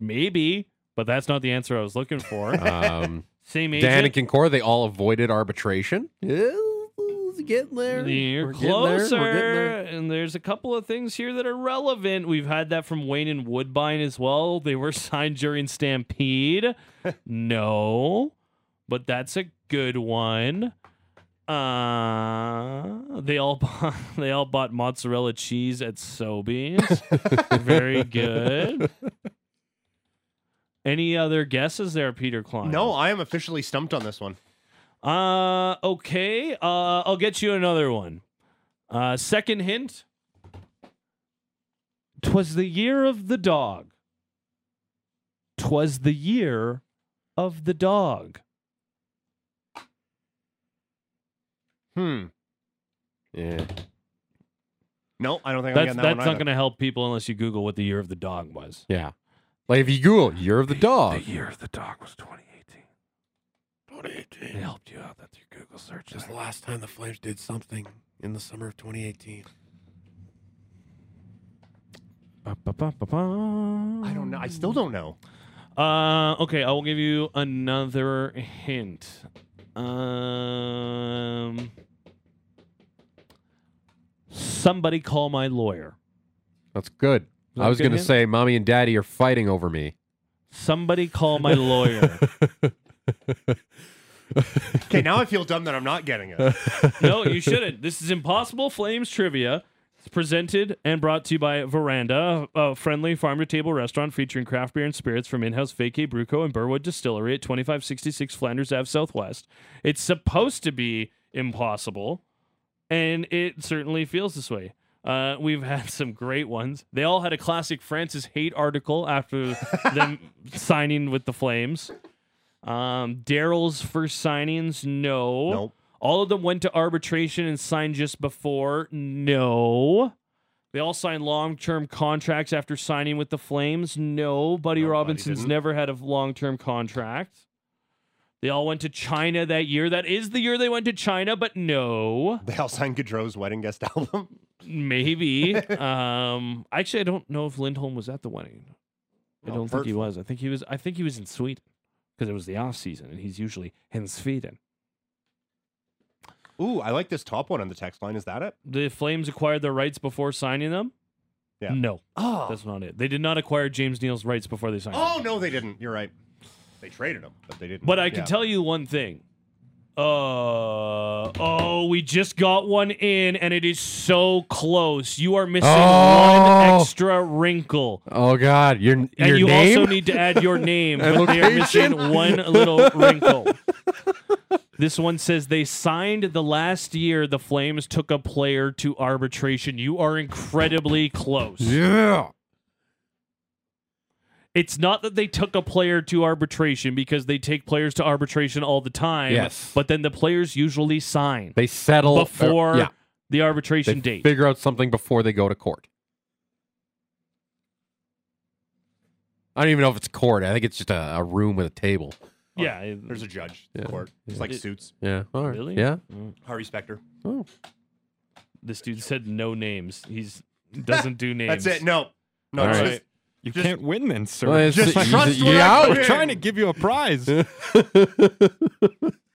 Maybe, but that's not the answer I was looking for. Um, Same Dan and agent. Kincor, they all avoided arbitration. Yeah, getting there. You're We're getting there. We're getting closer, there. and there's a couple of things here that are relevant. We've had that from Wayne and Woodbine as well. They were signed during Stampede. no, but that's a good one. Uh, they all bought, they all bought mozzarella cheese at Sobeys. Very good. Any other guesses there, Peter Klein? No, I am officially stumped on this one. Uh, okay. Uh, I'll get you another one. Uh, second hint. Twas the year of the dog. Twas the year of the dog. Hmm. Yeah. No, I don't think I'm That's getting that that's one not either. going to help people unless you Google what the year of the dog was. Yeah. Like if you Google Year of the Dog. The Year of the dog was 2018. 2018. It helped you out. That's your Google search. Just the last time the Flames did something in the summer of 2018. I don't know. I still don't know. Uh, okay, I will give you another hint. Um, somebody call my lawyer. That's good. That I was going to say, Mommy and Daddy are fighting over me. Somebody call my lawyer. Okay, now I feel dumb that I'm not getting it. no, you shouldn't. This is Impossible Flames trivia. It's presented and brought to you by Veranda, a friendly farm to table restaurant featuring craft beer and spirits from in house Vacay Bruco and Burwood Distillery at 2566 Flanders Ave Southwest. It's supposed to be impossible, and it certainly feels this way. Uh, we've had some great ones. They all had a classic Francis Hate article after them signing with the Flames. Um, Daryl's first signings, no. Nope. All of them went to arbitration and signed just before. No. They all signed long term contracts after signing with the Flames. No. Buddy No, Robinson's never had a long term contract. They all went to China that year. That is the year they went to China, but no, They all signed Gaudreau's wedding guest album. maybe. um, actually, I don't know if Lindholm was at the wedding. I Oh, don't think he was. I think he was. I think he was in Sweden because it was the off season, and he's usually in Sweden. Ooh, I like this top one on the text line. Is that it? The Flames acquired their rights before signing them. Yeah. No, Oh. that's not it. They did not acquire James Neal's rights before they signed. him. Oh no, they didn't. You're right. They traded him, but they didn't. But I can Yeah. tell you one thing. Uh oh, we just got one in, and it is so close. You are missing Oh. one extra wrinkle, Oh God, your and you name. also need to add your name. And but they are missing one little wrinkle. This one says they signed the last year the Flames took a player to arbitration. You are incredibly close. yeah. It's not that they took a player to arbitration because they take players to arbitration all the time. Yes. But then the players usually sign They settle or- before yeah, the they arbitration date. figure out something before they go to court. I don't even know if it's court. I think it's just a, a room with a table. yeah. it- There's a judge. Yeah. Court. It's like It- suits. Yeah. All right. Really? Yeah. Mm. Harvey Specter. Oh. This dude said no names. He's doesn't do names. That's it. No. No. All it's right. Just- You Just- can't win then, sir. Well, Just trust you what out. put We're trying to give you a prize.